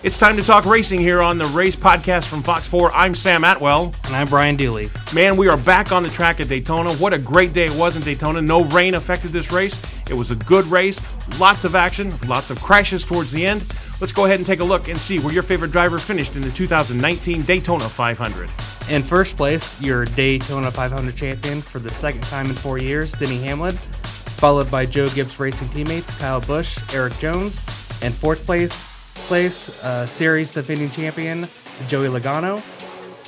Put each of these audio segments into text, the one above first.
It's time to talk racing here on the Race Podcast from Fox 4. I'm Sam Atwell. And I'm Brian Dulle. Man, we are back on the track at Daytona. What a great day it was in Daytona. No rain affected this race. It was a good race, lots of action, lots of crashes towards the end. Let's go ahead and take a look and see where your favorite driver finished in the 2019 Daytona 500. In first place, your Daytona 500 champion for the second time in four years, Denny Hamlin, followed by Joe Gibbs Racing teammates Kyle Busch, Erik Jones, and fourth place, place uh, series defending champion Joey Logano.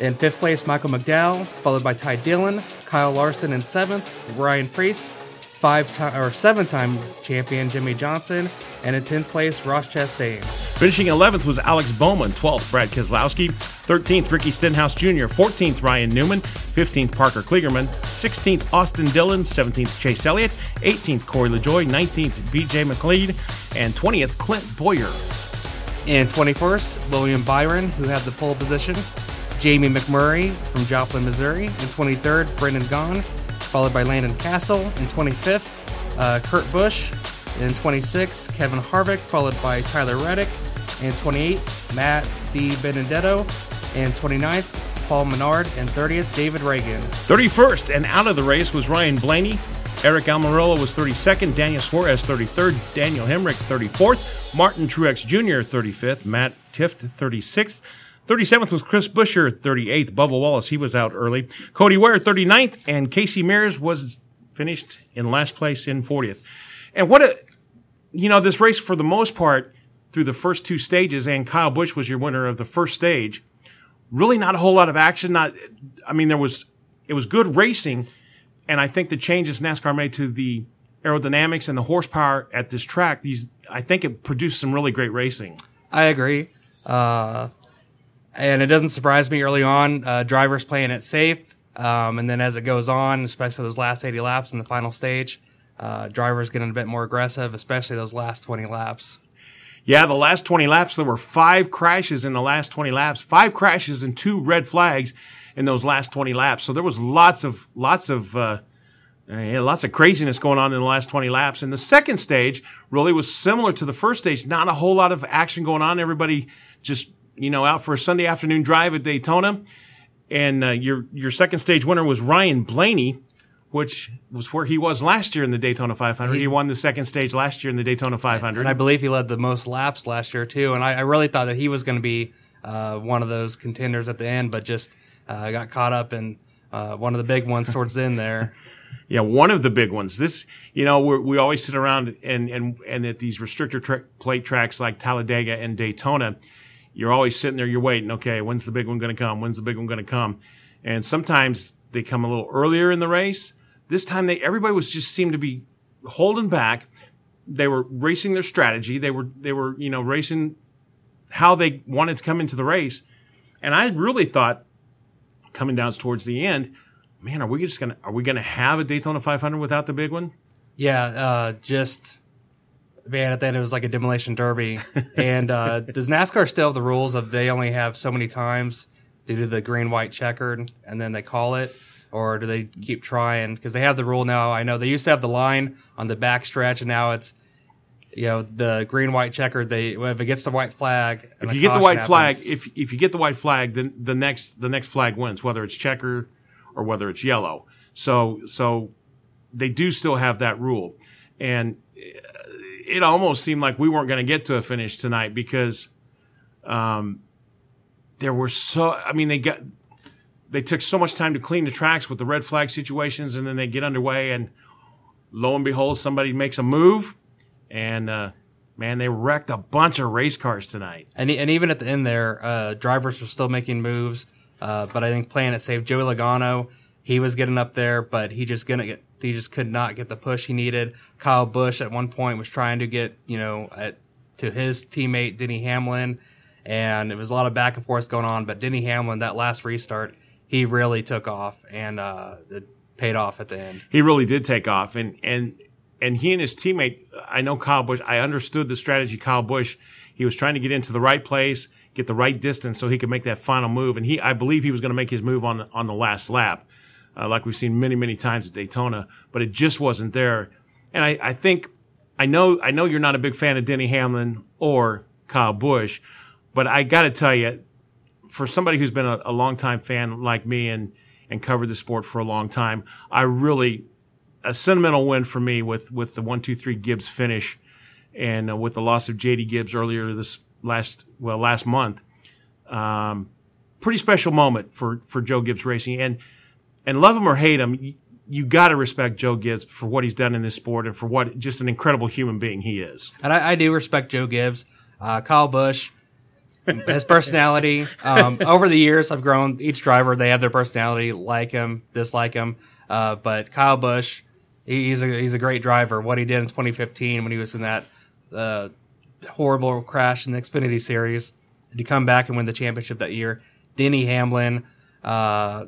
In fifth place, Michael McDowell, followed by Ty Dillon, Kyle Larson in seventh, Ryan Preece, five time or seven time champion Jimmie Johnson, and in tenth place, Ross Chastain. Finishing 11th was Alex Bowman, 12th Brad Keselowski, 13th Ricky Stenhouse Jr., 14th Ryan Newman, 15th Parker Kligerman, 16th Austin Dillon, 17th Chase Elliott, 18th Corey LaJoie, 19th BJ McLeod, and 20th Clint Bowyer. In 21st, William Byron, who had the pole position. Jamie McMurray from Joplin, Missouri. In 23rd, Brendan Gaughan, followed by Landon Cassill. In 25th, uh, Kurt Busch. In 26th, Kevin Harvick, followed by Tyler Reddick. In 28th, Matt Di Benedetto. In 29th, Paul Menard. And 30th, David Ragan. 31st and out of the race was Ryan Blaney. Aric Almirola was 32nd, Daniel Suarez 33rd, Daniel Hemric 34th, Martin Truex Jr. 35th, Matt Tifft 36th, 37th was Chris Buescher 38th, Bubba Wallace, he was out early, Cody Ware 39th, and Casey Mears was finished in last place in 40th. And what a, you know, this race for the most part through the first two stages, and Kyle Busch was your winner of the first stage. Really not a whole lot of action. Not, I mean, there was, it was good racing and I think the changes NASCAR made to the aerodynamics and the horsepower at this track, these I think it produced some really great racing. I agree, uh, and it doesn't surprise me early on. Uh, drivers playing it safe, um, and then as it goes on, especially those last 80 laps in the final stage, uh, drivers getting a bit more aggressive, especially those last 20 laps. Yeah, the last 20 laps, there were five crashes in the last 20 laps, five crashes and two red flags in those last 20 laps. So there was lots of, lots of, uh, yeah, lots of craziness going on in the last 20 laps. And the second stage really was similar to the first stage. Not a whole lot of action going on. Everybody just, you know, out for a Sunday afternoon drive at Daytona. And uh, your your second stage winner was Ryan Blaney, which was where he was last year in the Daytona 500. He, he won the second stage last year in the Daytona 500. And I believe he led the most laps last year too. And I, I really thought that he was going to be uh, one of those contenders at the end, but just – uh, got caught up in uh, one of the big ones towards the end there. Yeah, one of the big ones. This, you know, we always sit around and and and at these restrictor tra- plate tracks like Talladega and Daytona, you're always sitting there, you're waiting. Okay, when's the big one going to come? When's the big one going to come? And sometimes they come a little earlier in the race. This time, they everybody was just seemed to be holding back. They were racing their strategy. They were they were you know racing how they wanted to come into the race. And I really thought coming down towards the end, man, are we just gonna are we gonna have a Daytona 500 without the big one? Yeah, uh, just man, at the end it was like a demolition derby. and uh, does NASCAR still have the rules of they only have so many times due to the green white checkered, and then they call it? Or do they keep trying? Because they have the rule now. I know they used to have the line on the back stretch, and now it's you know the green white checker they if it gets the white flag if you get the white happens, flag if if you get the white flag then the next the next flag wins whether it's checker or whether it's yellow so so they do still have that rule and it almost seemed like we weren't going to get to a finish tonight because um there were so i mean they got they took so much time to clean the tracks with the red flag situations, and then they get underway, and lo and behold, somebody makes a move, and uh, man, they wrecked a bunch of race cars tonight. And, and even at the end there, uh, drivers were still making moves. Uh, but I think playing it Joey Logano, he was getting up there, but he just gonna get, he just could not get the push he needed. Kyle Busch at one point was trying to get, you know, at, to his teammate Denny Hamlin, and it was a lot of back and forth going on. But Denny Hamlin, that last restart, he really took off and uh, it paid off at the end. He really did take off, and and and he and his teammate. I know Kyle Busch. I understood the strategy. Kyle Busch. He was trying to get into the right place, get the right distance, so he could make that final move. And he, I believe, he was going to make his move on the on the last lap, uh, like we've seen many many times at Daytona. But it just wasn't there. And I, I think I know I know you're not a big fan of Denny Hamlin or Kyle Busch, but I got to tell you, for somebody who's been a, a longtime fan like me and and covered the sport for a long time, I really a sentimental win for me with with the one two three Gibbs finish, and uh, with the loss of J.D. Gibbs earlier this last well last month. Um, pretty special moment for for Joe Gibbs Racing, and and love him or hate him, you, got to respect Joe Gibbs for what he's done in this sport and for what just an incredible human being he is. And I, I do respect Joe Gibbs, uh, Kyle Busch his personality. Um, over the years, I've grown. Each driver they have their personality, like him, dislike him. Uh, but Kyle Busch, he, he's a he's a great driver. What he did in 2015 when he was in that uh, horrible crash in the Xfinity Series, to come back and win the championship that year. Denny Hamlin uh,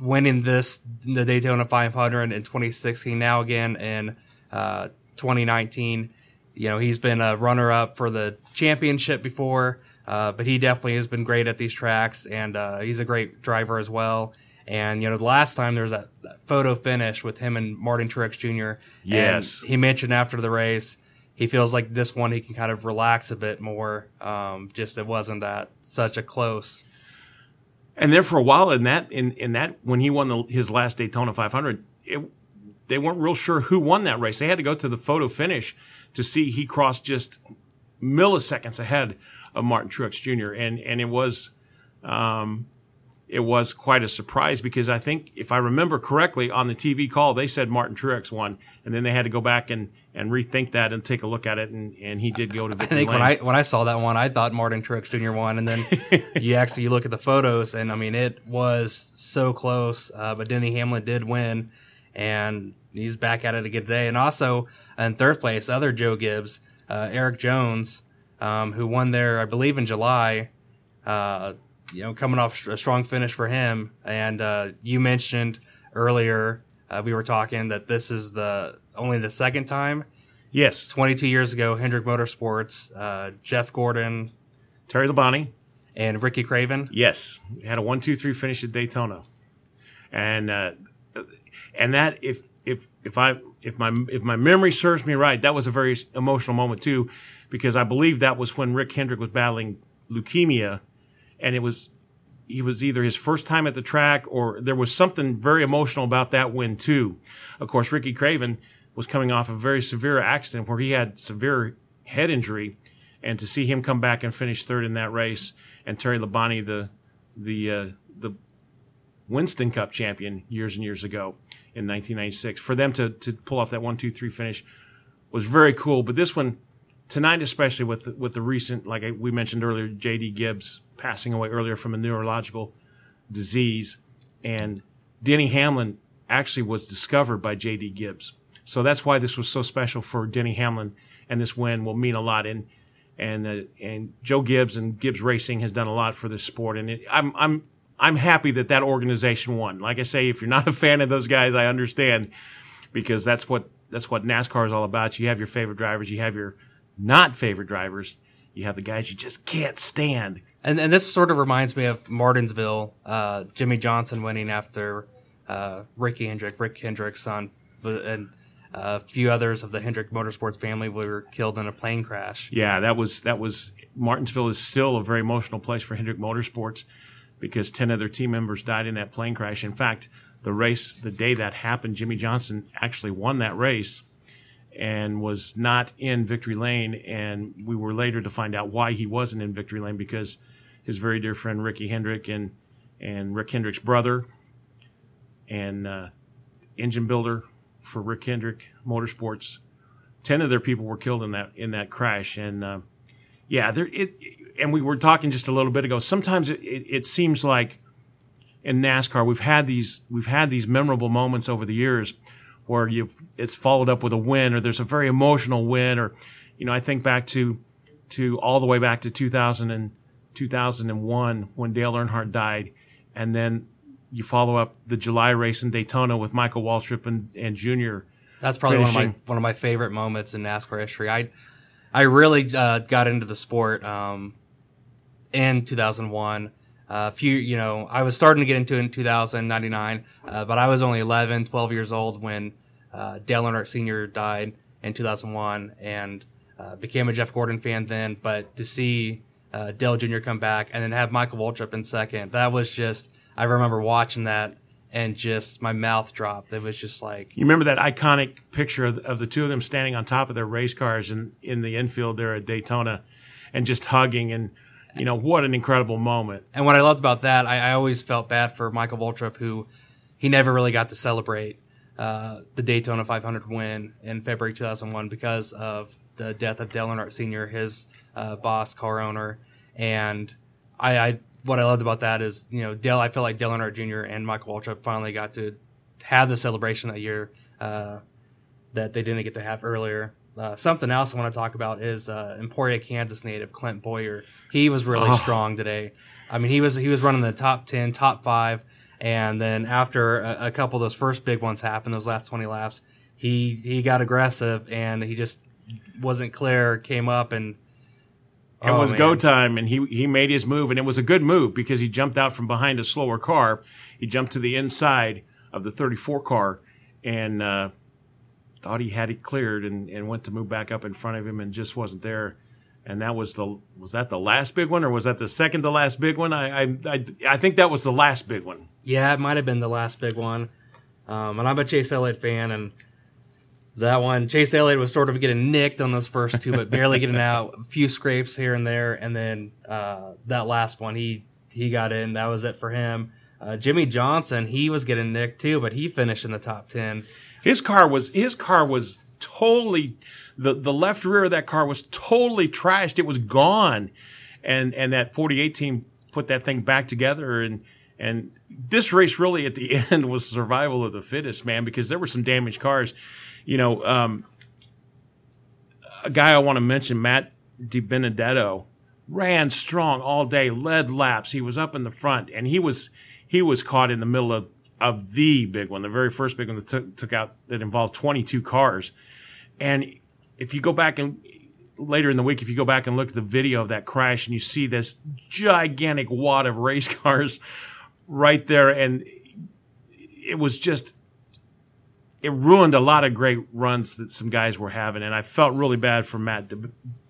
winning this the Daytona 500 in 2016. Now again in uh, 2019. You know he's been a runner up for the championship before. Uh, but he definitely has been great at these tracks, and uh, he's a great driver as well. And you know, the last time there was that, that photo finish with him and Martin Truex Jr. Yes, he mentioned after the race he feels like this one he can kind of relax a bit more. Um, just it wasn't that such a close. And there for a while in that in in that when he won the, his last Daytona 500, it, they weren't real sure who won that race. They had to go to the photo finish to see he crossed just milliseconds ahead of Martin Truex Jr. and and it was um, it was quite a surprise because I think if I remember correctly on the TV call they said Martin Truex won and then they had to go back and and rethink that and take a look at it and, and he did go to victory I think lane. when I when I saw that one I thought Martin Truex Jr. won and then you actually you look at the photos and I mean it was so close uh, but Denny Hamlin did win and he's back at it again today and also in third place other Joe Gibbs uh, Erik Jones um, who won there, I believe, in July. Uh, you know, coming off a strong finish for him. And uh, you mentioned earlier, uh, we were talking that this is the only the second time. Yes, 22 years ago, Hendrick Motorsports, uh, Jeff Gordon, Terry Labonte, and Ricky Craven. Yes, had a one, two, three finish at Daytona, and uh, and that if if if I if my if my memory serves me right, that was a very emotional moment too because I believe that was when Rick Hendrick was battling leukemia, and it was he was either his first time at the track or there was something very emotional about that win too. Of course, Ricky Craven was coming off a very severe accident where he had severe head injury, and to see him come back and finish third in that race, and Terry Labonte, the the uh, the Winston Cup champion years and years ago in 1996, for them to to pull off that one two three finish was very cool. But this one tonight, especially with the, with the recent, like we mentioned earlier, J.D. Gibbs passing away earlier from a neurological disease, and Denny Hamlin actually was discovered by J.D. Gibbs. So that's why this was so special for Denny Hamlin, and this win will mean a lot. And and uh, and Joe Gibbs and Gibbs Racing has done a lot for this sport, and it, I'm I'm I'm happy that that organization won. Like I say, if you're not a fan of those guys, I understand because that's what that's what NASCAR is all about. You have your favorite drivers, you have your not favorite drivers. You have the guys you just can't stand. And and this sort of reminds me of Martinsville, uh, Jimmie Johnson winning after uh, Ricky Hendrick, Rick Hendrick's son, and a few others of the Hendrick Motorsports family were killed in a plane crash. Yeah, that was that was Martinsville is still a very emotional place for Hendrick Motorsports because ten other team members died in that plane crash. In fact, the race the day that happened, Jimmie Johnson actually won that race and was not in victory lane. And we were later to find out why he wasn't in victory lane because his very dear friend Ricky Hendrick and and Rick Hendrick's brother, and uh, engine builder for Rick Hendrick Motorsports. Ten of their people were killed in that in that crash, and uh, yeah, there it. And we were talking just a little bit ago. Sometimes it, it, it seems like in NASCAR we've had these we've had these memorable moments over the years where you it's followed up with a win or there's a very emotional win or you know I think back to to all the way back to 2000 and 2001 when Dale Earnhardt died and then you follow up the July race in Daytona with Michael Waltrip and, and Junior. That's probably one of my one of my favorite moments in NASCAR history. I I really uh, got into the sport um, in 2001. A uh, few, you know, I was starting to get into it in 2099, uh, but I was only 11, 12 years old when uh, Dale Earnhardt Sr. died in 2001 and uh, became a Jeff Gordon fan then. But to see uh, Dale Jr. come back and then have Michael Waltrip in second, that was just, I remember watching that and just my mouth dropped. It was just like you remember that iconic picture of, of, the two of them standing on top of their race cars in in the infield there at Daytona, and just hugging and you know what an incredible moment. And what I loved about that, I, I always felt bad for Michael Waltrip, who he never really got to celebrate uh, the Daytona 500 win in February 2001 because of the death of Dale Earnhardt Sr., his uh, boss, car owner, and I, I what I loved about that is, you know, Dale. I feel like Dale Earnhardt Jr. and Michael Waltrip finally got to have the celebration that year uh, that they didn't get to have earlier. Uh, something else I want to talk about is uh, Emporia, Kansas native Clint Bowyer. He was really oh. strong today. I mean, he was he was running the top ten, top five, and then after a, a couple of those first big ones happened, those last twenty laps, he he got aggressive and he just wasn't clear. Came up and it oh, was man. go time, and he he made his move, and it was a good move because he jumped out from behind a slower car. He jumped to the inside of the 34 car, and uh, thought he had it cleared, and, and went to move back up in front of him, and just wasn't there. And that was the was that the last big one, or was that the second to last big one? I I I, I think that was the last big one. Yeah, it might have been the last big one. Um, and I'm a Chase Elliott fan, and that one, Chase Elliott was sort of getting nicked on those first two, but barely getting out. A few scrapes here and there, and then uh, that last one, he he got in. That was it for him. Uh, Jimmie Johnson, he was getting nicked too, but he finished in the top ten. His car was his car was totally the the left rear of that car was totally trashed. It was gone, and and that 48 team put that thing back together and and this race really at the end was survival of the fittest, man, because there were some damaged cars you know, um, a guy I want to mention, Matt Di Benedetto, ran strong all day, led laps. He was up in the front, and he was he was caught in the middle of of the big one, the very first big one that took took out that involved 22 cars. And if you go back and later in the week, if you go back and look at the video of that crash, and you see this gigantic wad of race cars right there, and it was just it ruined a lot of great runs that some guys were having, and I felt really bad for Matt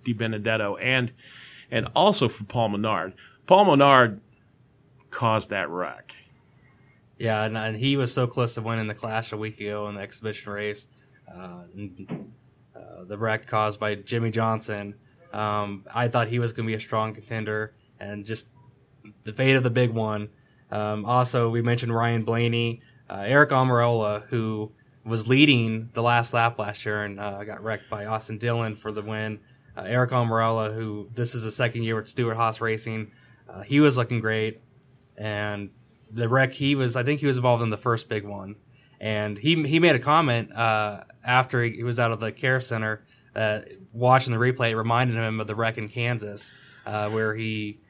Di Benedetto and and also for Paul Menard. Paul Menard caused that wreck. Yeah, and, and, he was so close to winning the Clash a week ago in the exhibition race. Uh, uh, the wreck caused by Jimmie Johnson. Um, I thought he was going to be a strong contender, and just the fate of the big one. Um, also, we mentioned Ryan Blaney, uh, Aric Almirola, who was leading the last lap last year and uh, got wrecked by Austin Dillon for the win. Uh, Aric Almirola, who this is the second year with Stewart-Haas Racing, uh, he was looking great, and the wreck he was, I think he was involved in the first big one, and he he made a comment uh, after he was out of the care center, uh, watching the replay, it reminded him of the wreck in Kansas, uh, where he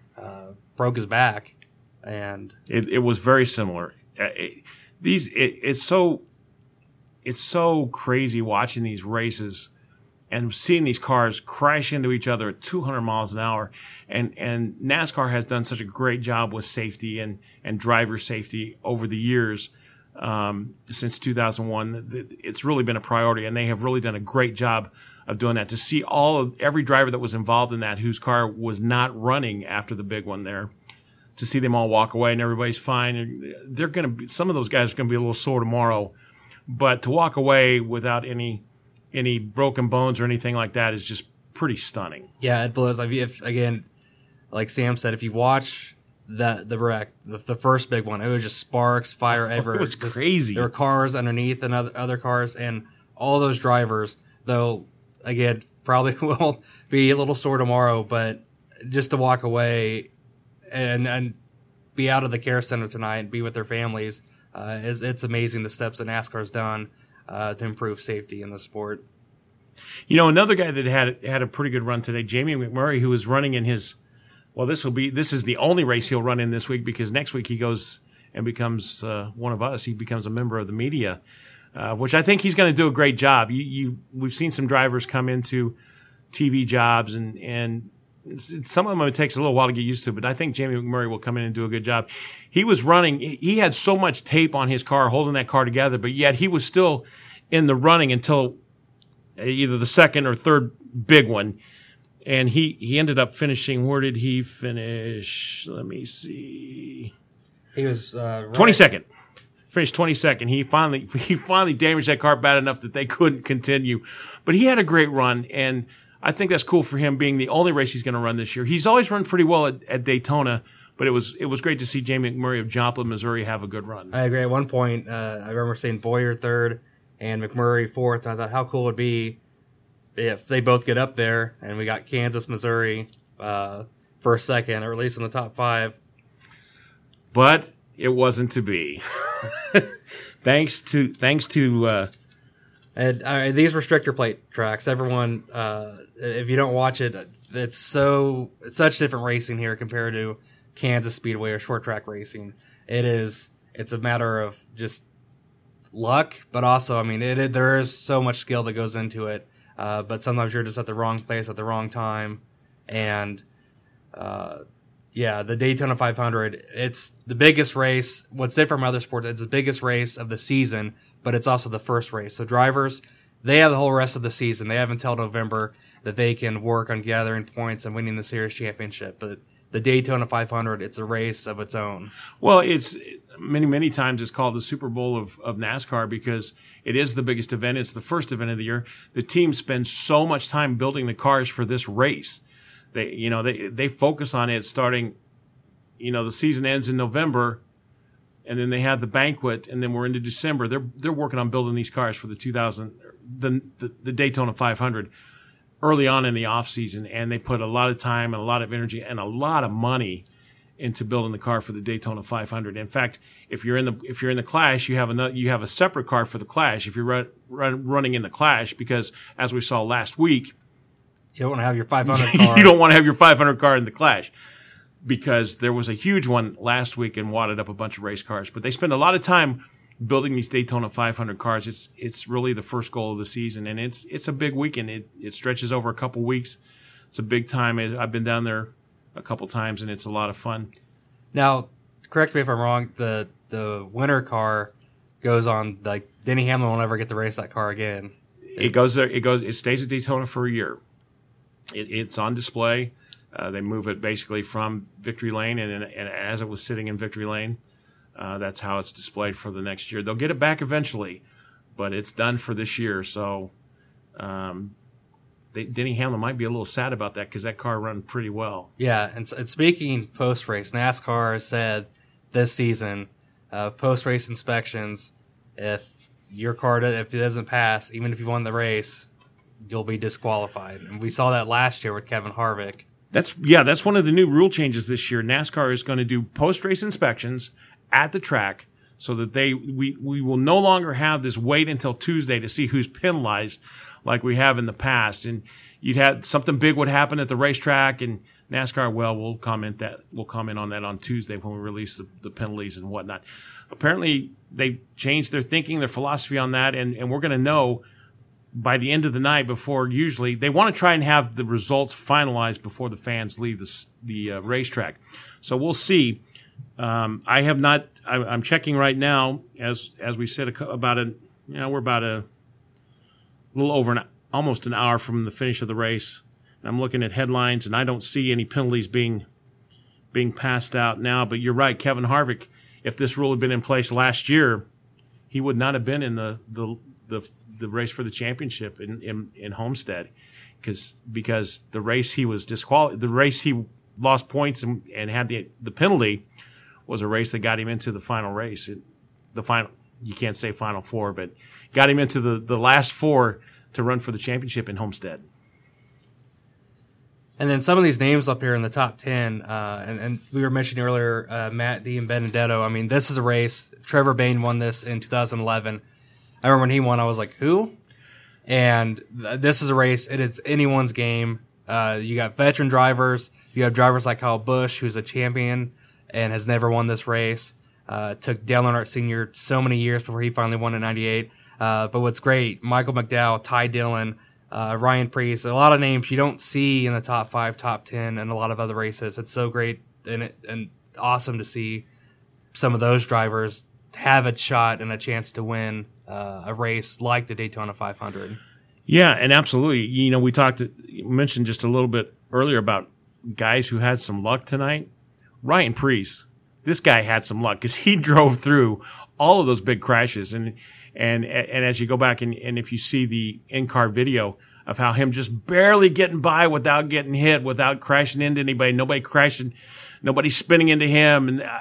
broke his back, and it, it was very similar. It, these it, it's so it's so crazy watching these races and seeing these cars crash into each other at 200 miles an hour. And, and NASCAR has done such a great job with safety and, and driver safety over the years. Um, since 2001, it's really been a priority and they have really done a great job of doing that to see all of every driver that was involved in that whose car was not running after the big one there to see them all walk away and everybody's fine. They're going to be, some of those guys are going to be a little sore tomorrow but to walk away without any any broken bones or anything like that is just pretty stunning. Yeah, it blows. Like if again, like Sam said, if you watch that the wreck, the, the first big one, it was just sparks, fire ever. It was Just- crazy. There were cars underneath and other, other cars, and all those drivers, though, again, probably will be a little sore tomorrow, but just to walk away and and be out of the care center tonight and be with their families uh, is it's amazing the steps that NASCAR's done uh, to improve safety in the sport. You know, another guy that had had a pretty good run today, Jamie McMurray, who was running in his. Well, this will be this is the only race he'll run in this week because next week he goes and becomes uh, one of us. He becomes a member of the media, uh, which I think he's going to do a great job. You, you, we've seen some drivers come into TV jobs and and some of them it takes a little while to get used to, but I think Jamie McMurray will come in and do a good job. He was running, he had so much tape on his car holding that car together, but yet he was still in the running until either the second or third big one. And he, he ended up finishing, where did he finish? Let me see. He was uh, right- 22nd. Finished 22nd. He finally he finally damaged that car bad enough that they couldn't continue. But he had a great run, and I think that's cool for him being the only race he's going to run this year. He's always run pretty well at, at Daytona, but it was it was great to see Jamie McMurray of Joplin, Missouri, have a good run. I agree. At one point, uh, I remember seeing Bowyer third and McMurray fourth. I thought, how cool it would be if they both get up there and we got Kansas, Missouri uh, a second, or at least in the top five. but it wasn't to be. thanks to thanks to uh, And uh, these restrictor plate tracks, everyone, uh, if you don't watch it, it's so it's such different racing here compared to Kansas Speedway or short track racing. It is. It's a matter of just luck, but also, I mean, it, it there is so much skill that goes into it. Uh, but sometimes you're just at the wrong place at the wrong time, and uh, yeah, the Daytona 500. It's the biggest race. What's different from other sports? It's the biggest race of the season, but it's also the first race. So drivers, they have the whole rest of the season. They have until November that they can work on gathering points and winning the series championship. But the Daytona 500, it's a race of its own. Well, it's many, many times it's called the Super Bowl of, of NASCAR because it is the biggest event. It's the first event of the year. The team spends so much time building the cars for this race. They, you know, they, they focus on it starting, you know, the season ends in November and then they have the banquet and then we're into December. They're, they're working on building these cars for the 2000, the, the, the Daytona 500 early on in the off season. And they put a lot of time and a lot of energy and a lot of money into building the car for the Daytona 500. In fact, if you're in the if you're in the Clash, you have another you have a separate car for the Clash. If you're run, run, running in the Clash, because as we saw last week, You don't want to have your 500 car. you don't want to have your 500 car in the Clash because there was a huge one last week and wadded up a bunch of race cars. But they spend a lot of time building these Daytona 500 cars. It's it's really the first goal of the season, and it's it's a big weekend. It it stretches over a couple weeks. It's a big time. I've been down there a couple times, and it's a lot of fun. Now, correct me if I'm wrong. The the winter car goes on like Denny Hamlin will never get to race that car again. It goes there. It goes. It stays at Daytona for a year. It, it's on display. Uh, they move it basically from Victory Lane, and, and as it was sitting in Victory Lane, uh, that's how it's displayed for the next year. They'll get it back eventually, but it's done for this year. So, um, they, Denny Hamlin might be a little sad about that because that car run pretty well. Yeah, and, and speaking post race, NASCAR said this season, uh, post race inspections, if your car if it doesn't pass, even if you won the race, you'll be disqualified. And we saw that last year with Kevin Harvick. That's yeah, that's one of the new rule changes this year. NASCAR is going to do post race inspections at the track so that they we we will no longer have this wait until Tuesday to see who's penalized like we have in the past. And you'd have something big would happen at the racetrack and NASCAR, well, we'll comment that we'll comment on that on Tuesday when we release the, the penalties and whatnot. Apparently they changed their thinking, their philosophy on that, and, and we're gonna know by the end of the night before usually they want to try and have the results finalized before the fans leave the the uh, racetrack. So we'll see. Um, I have not. I, I'm checking right now as as we said about a. You know, we're about a little over an almost an hour from the finish of the race. And I'm looking at headlines, and I don't see any penalties being being passed out now. But you're right, Kevin Harvick. If this rule had been in place last year, he would not have been in the the the, the race for the championship in in, in Homestead because because the race he was disqualified the race he lost points and, and had the the penalty was a race that got him into the final race. It, the final you can't say final four, but got him into the the last four to run for the championship in Homestead. And then some of these names up here in the top 10, uh, and, and, we were mentioning earlier, uh, Matt DiBenedetto. I mean, this is a race. Trevor Bayne won this in 2011. I remember when he won, I was like, who? And th- this is a race. It is anyone's game. Uh, you got veteran drivers. You have drivers like Kyle Busch, who's a champion and has never won this race. Uh, took Dale Earnhardt Sr. so many years before he finally won in 98. Uh, but what's great, Michael McDowell, Ty Dillon, uh, Ryan Preece, a lot of names you don't see in the top five, top 10, and a lot of other races. It's so great and, it, and awesome to see some of those drivers have a shot and a chance to win uh, a race like the Daytona 500. Yeah, and absolutely. You know, we talked, mentioned just a little bit earlier about guys who had some luck tonight. Ryan Preece, this guy had some luck because he drove through all of those big crashes. And, and, and as you go back and, and if you see the in-car video of how him just barely getting by without getting hit, without crashing into anybody, nobody crashing, nobody spinning into him. And uh,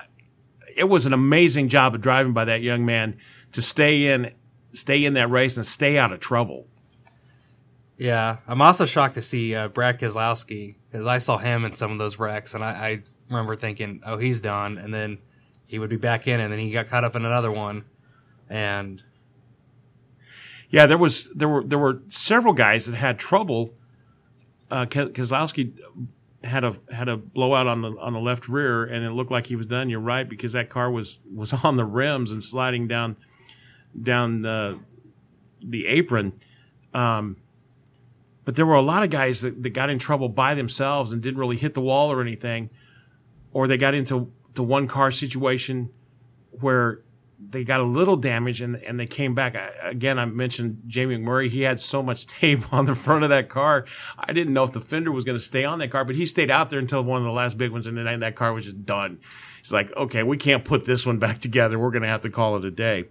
it was an amazing job of driving by that young man to stay in, stay in that race and stay out of trouble. Yeah, I'm also shocked to see uh, Brad Keselowski because I saw him in some of those wrecks, and I, I, remember thinking, "Oh, he's done," and then he would be back in, and then he got caught up in another one, and yeah, there was there were there were several guys that had trouble. Uh, Keselowski had a had a blowout on the on the left rear, and it looked like he was done. You're right because that car was was on the rims and sliding down down the the apron. Um, but there were a lot of guys that, that got in trouble by themselves and didn't really hit the wall or anything, or they got into the one car situation where they got a little damage and, and they came back. I, again, I mentioned Jamie McMurray. He had so much tape on the front of that car. I didn't know if the fender was going to stay on that car, but he stayed out there until one of the last big ones, and then that car was just done. It's like, okay, we can't put this one back together. We're going to have to call it a day.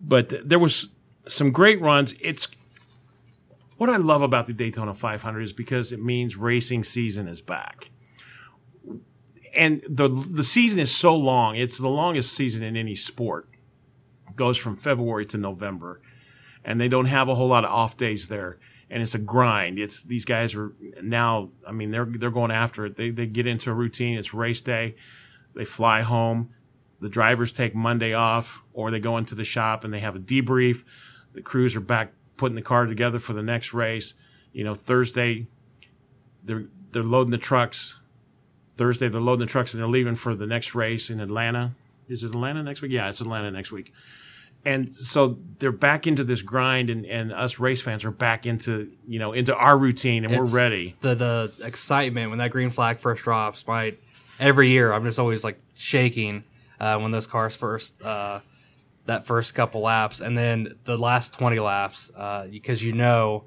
But there was some great runs. It's what I love about the Daytona 500 is because it means racing season is back. And the the season is so long. It's the longest season in any sport. It goes from February to November. And they don't have a whole lot of off days there. And it's a grind. It's these guys are now I mean they're they're going after it. They they get into a routine. It's race day. They fly home. The drivers take Monday off or they go into the shop and they have a debrief. The crews are back putting the car together for the next race. You know, Thursday they're they're loading the trucks. Thursday they're loading the trucks and they're leaving for the next race in Atlanta. Is it Atlanta next week? Yeah, it's Atlanta next week. And so they're back into this grind and, and us race fans are back into, you know, into our routine and it's we're ready. The the excitement when that green flag first drops, my every year I'm just always like shaking uh, when those cars first uh, that first couple laps, and then the last twenty laps, uh, because you know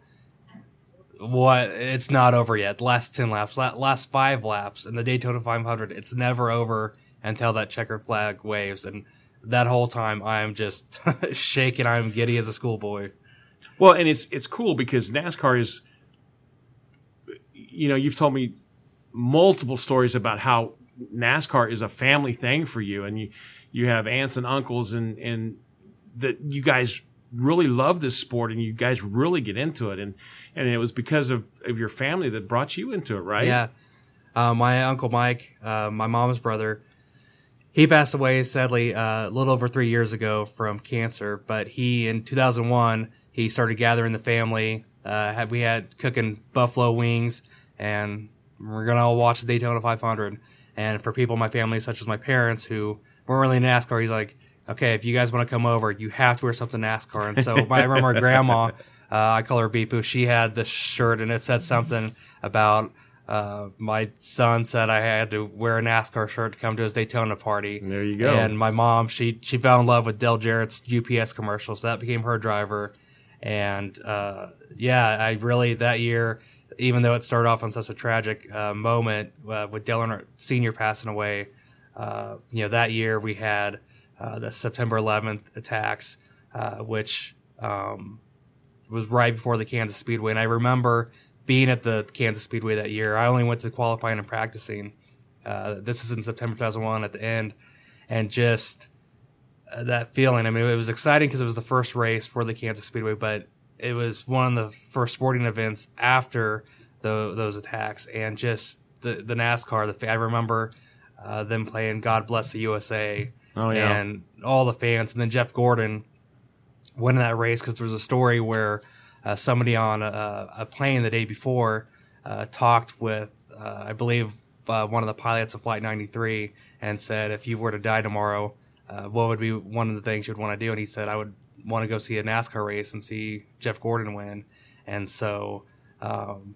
what it's not over yet. The last ten laps, last five laps, in the Daytona 500, it's never over until that checkered flag waves, and that whole time I'm just shaking. I'm giddy as a schoolboy. Well, and it's it's cool because NASCAR is, you know, you've told me multiple stories about how NASCAR is a family thing for you, and you you have aunts and uncles and, and that you guys really love this sport and you guys really get into it. And, and it was because of, of your family that brought you into it, right? Yeah. Uh, my uncle Mike, uh, my mom's brother, he passed away sadly uh, a little over three years ago from cancer. But he, in 2001, he started gathering the family. Uh, had, we had cooking buffalo wings, and we're gonna all watch the Daytona 500. And for people in my family, such as my parents, who weren't really NASCAR. He's like, okay, if you guys want to come over, you have to wear something NASCAR. And so my, I remember my grandma, uh, I call her Beepu, she had this shirt and it said something about, uh, my son said I had to wear a NASCAR shirt to come to his Daytona party. There you go. And my mom, she, she fell in love with Dale Jarrett's UPS commercials. So that became her driver. And, uh, yeah, I really, that year, even though it started off on such a tragic, uh, moment, uh, with Dale Earnhardt Sr. passing away, uh, you know, that year we had uh, the September 11th attacks, uh, which um, was right before the Kansas Speedway. And I remember being at the Kansas Speedway that year, I only went to qualifying and practicing. Uh, this is in September 2001 at the end, and just that feeling. I mean, it was exciting because it was the first race for the Kansas Speedway, but it was one of the first sporting events after the, those attacks, and just the, the NASCAR. The I remember uh, them playing "God Bless the USA" Oh, yeah. and all the fans, and then Jeff Gordon winning that race because there was a story where uh, somebody on a, a plane the day before uh, talked with, uh, I believe, uh, one of the pilots of Flight 93 and said, if you were to die tomorrow, uh, what would be one of the things you'd want to do? And he said, I would want to go see a NASCAR race and see Jeff Gordon win. And so um,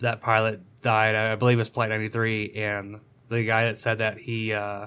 that pilot died, I believe it was Flight 93, and the guy that said that he uh,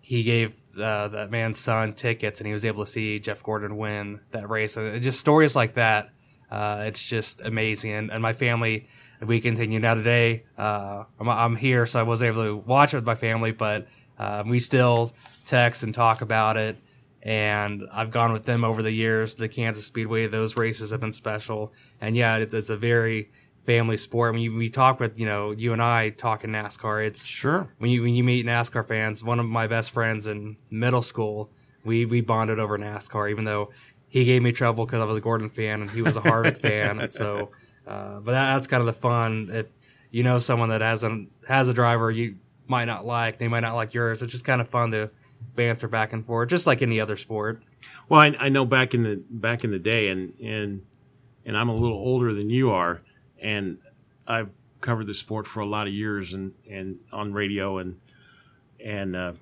he gave uh, that man's son tickets, and he was able to see Jeff Gordon win that race. And just stories like that, uh, it's just amazing. And, and my family, we continue now today. Uh, I'm, I'm here, so I wasn't able to watch it with my family, but uh, we still text and talk about it. And I've gone with them over the years. The Kansas Speedway, those races have been special. And yeah, it's it's a very family sport. When you, we talk with you know you and I talking NASCAR, it's Sure. when you when you meet NASCAR fans, one of my best friends in middle school, we we bonded over NASCAR, even though he gave me trouble because I was a Gordon fan and he was a Harvick fan, so. Uh, but that, that's kind of the fun. If you know someone that has a has a driver you might not like, they might not like yours. It's just kind of fun to banter back and forth, just like any other sport. Well, I, I know back in the back in the day, and and and I'm a little older than you are, and I've covered the sport for a lot of years, and and on radio, and and uh,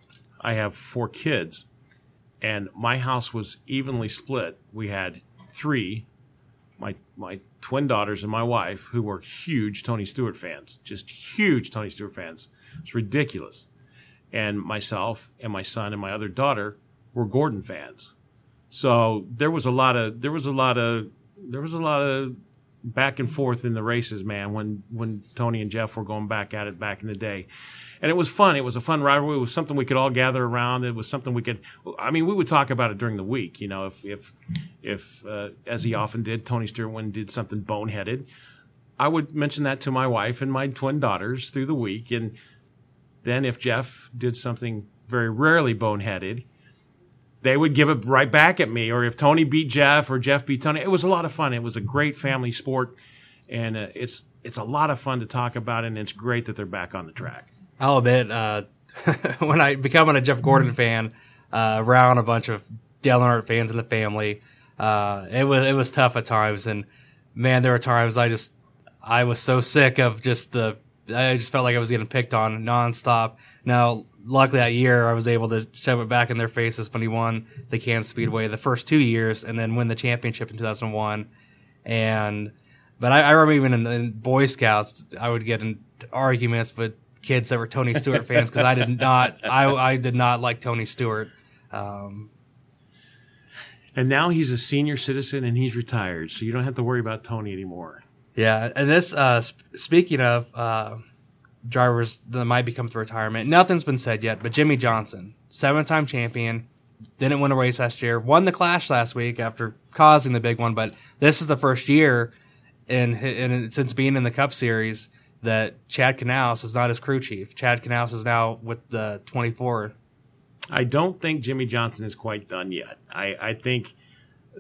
I have four kids, and my house was evenly split. We had three, my my twin daughters and my wife, who were huge Tony Stewart fans, just huge Tony Stewart fans. It's ridiculous, and myself and my son and my other daughter were Gordon fans. So there was a lot of there was a lot of there was a lot of back and forth in the races, man. When when Tony and Jeff were going back at it back in the day, and it was fun. It was a fun rivalry. It was something we could all gather around. It was something we could. I mean, we would talk about it during the week. You know, if if if uh, as he often did, Tony Stewart when did something boneheaded, I would mention that to my wife and my twin daughters through the week, and then if Jeff did something very rarely boneheaded they would give it right back at me. Or if Tony beat Jeff or Jeff beat Tony, it was a lot of fun. It was a great family sport, and uh, it's it's a lot of fun to talk about, and it's great that they're back on the track. I'll admit, uh, when I becoming a Jeff Gordon fan, uh, around a bunch of Dale fans in the family, uh, it was it was tough at times, and man, there were times I just I was so sick of just the I just felt like I was getting picked on nonstop. Now, luckily that year I was able to shove it back in their faces when he won the Kansas Speedway the first two years, and then win the championship in 2001, and. But I, I remember even in, in Boy Scouts, I would get in arguments with kids that were Tony Stewart fans because I did not, I, I did not like Tony Stewart. Um, And now he's a senior citizen and he's retired, so you don't have to worry about Tony anymore. Yeah, and this, uh, sp- speaking of uh, drivers that might be coming to retirement, nothing's been said yet. But Jimmie Johnson, seven-time champion, didn't win a race last year, won the Clash last week after causing the big one. But this is the first year in, in since being in the Cup Series that Chad Knaus is not his crew chief. Chad Knaus is now with the 24 I don't think Jimmie Johnson is quite done yet. I, I think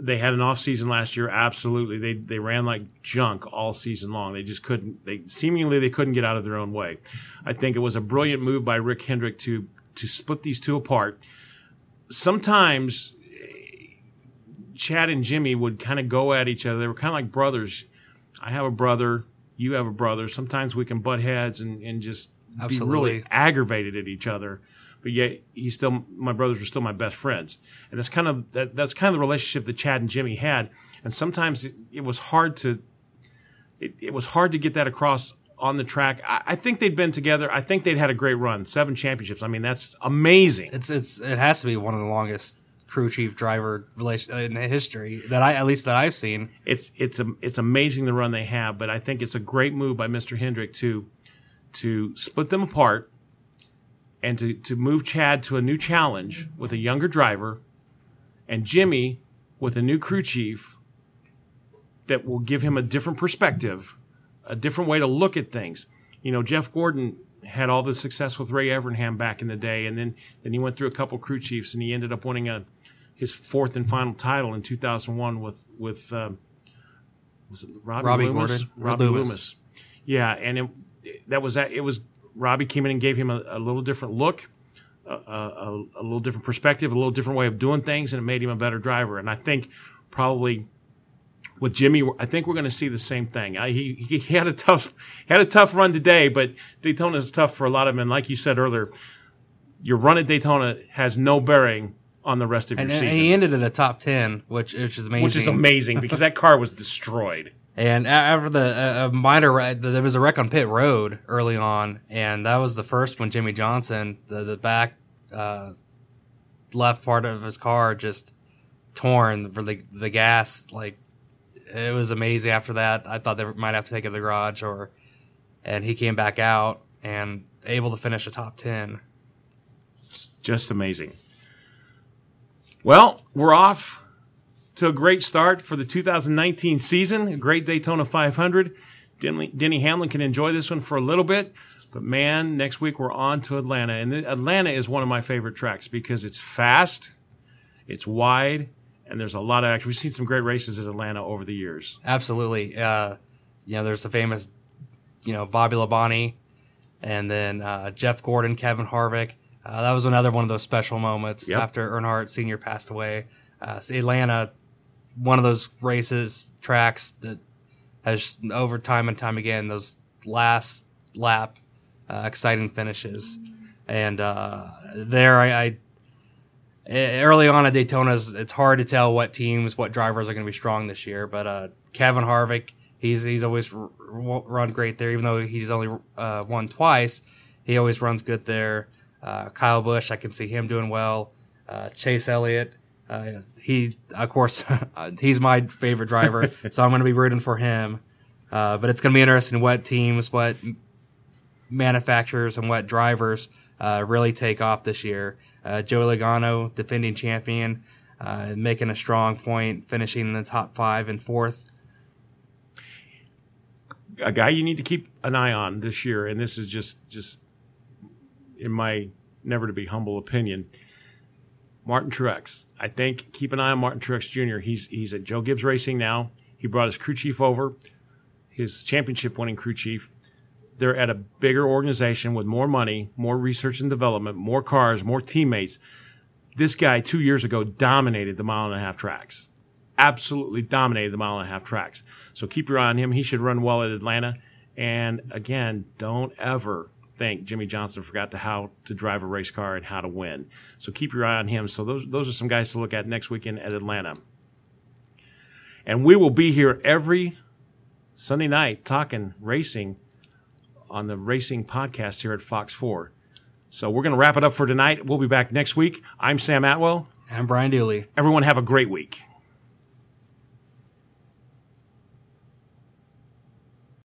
they had an off season last year. Absolutely, they they ran like junk all season long. They just couldn't. They seemingly they couldn't get out of their own way. I think it was a brilliant move by Rick Hendrick to to split these two apart. Sometimes eh, Chad and Jimmy would kind of go at each other. They were kind of like brothers. I have a brother. You have a brother. Sometimes we can butt heads and, and just be really aggravated at each other. But yet, he's still my brothers are still my best friends, and that's kind of that, that's kind of the relationship that Chad and Jimmy had. And sometimes it, it was hard to it, it was hard to get that across on the track. I, I think they'd been together. I think they'd had a great run, seven championships. I mean, that's amazing. It's it's it has to be one of the longest crew chief driver relation in history that I at least that I've seen. it's it's a, it's amazing the run they have, but I think it's a great move by Mr. Hendrick to to split them apart and to to move Chad to a new challenge with a younger driver and Jimmy with a new crew chief that will give him a different perspective a different way to look at things. You know, Jeff Gordon had all the success with Ray Evernham back in the day, and then then he went through a couple crew chiefs, and he ended up winning a his fourth and final title in 2001 with with um, was it Robbie, Robbie Loomis? Gordon. Robbie Loomis. Loomis. Yeah, and it, that was that. It was Robbie came in and gave him a, a little different look, a, a, a little different perspective, a little different way of doing things, and it made him a better driver. And I think probably with Jimmie, I think we're going to see the same thing. I, he he had a tough had a tough run today, but Daytona is tough for a lot of men. Like you said earlier, your run at Daytona has no bearing on the rest of And, your and season, he ended in a top ten, which which is amazing. which is amazing because that car was destroyed. And after the uh, minor, there was a wreck on pit road early on, and that was the first when Jimmie Johnson, the, the back uh, left part of his car just torn for the the gas. Like it was amazing. After that, I thought they might have to take it to the garage, or and he came back out and able to finish a top ten. just amazing. Well, we're off to a great start for the 2019 season. A great Daytona 500. Denny, Denny Hamlin can enjoy this one for a little bit, but man, next week we're on to Atlanta, and Atlanta is one of my favorite tracks because it's fast, it's wide, and there's a lot of action. We've seen some great races at Atlanta over the years. Absolutely. Uh, you know, there's the famous, you know, Bobby Labonte, and then uh, Jeff Gordon, Kevin Harvick. Uh, that was another one of those special moments Yep. after Earnhardt Sr. passed away. Uh, Atlanta, one of those races, tracks that has over time and time again those last lap uh, exciting finishes, and uh, there I, I early on at Daytona's, it's hard to tell what teams, what drivers are going to be strong this year. But uh, Kevin Harvick, he's he's always r- run great there, even though he's only uh, won twice. He always runs good there. Uh, Kyle Busch, I can see him doing well. Uh, Chase Elliott, uh, he of course he's my favorite driver, so I'm going to be rooting for him. Uh, but it's going to be interesting what teams, what manufacturers and what drivers uh, really take off this year. Uh, Joe Logano, defending champion, uh, making a strong point, finishing in the top five and fourth. a guy you need to keep an eye on this year, and this is just just in my never to be humble opinion. Martin Truex. I think keep an eye on Martin Truex Jr. He's he's at Joe Gibbs Racing now. He brought his crew chief over, his championship winning crew chief. They're at a bigger organization with more money, more research and development, more cars, more teammates. This guy two years ago dominated the mile and a half tracks absolutely dominated the mile and a half tracks. So keep your eye on him. He should run well at Atlanta. And again, don't ever think Jimmie Johnson forgot to how to drive a race car and how to win. So keep your eye on him. So those those are some guys to look at next weekend at Atlanta. And we will be here every Sunday night talking racing on the racing podcast here at Fox 4. So we're going to wrap it up for tonight. We'll be back next week. I'm Sam Atwell. And Brian Dulle. Everyone have a great week.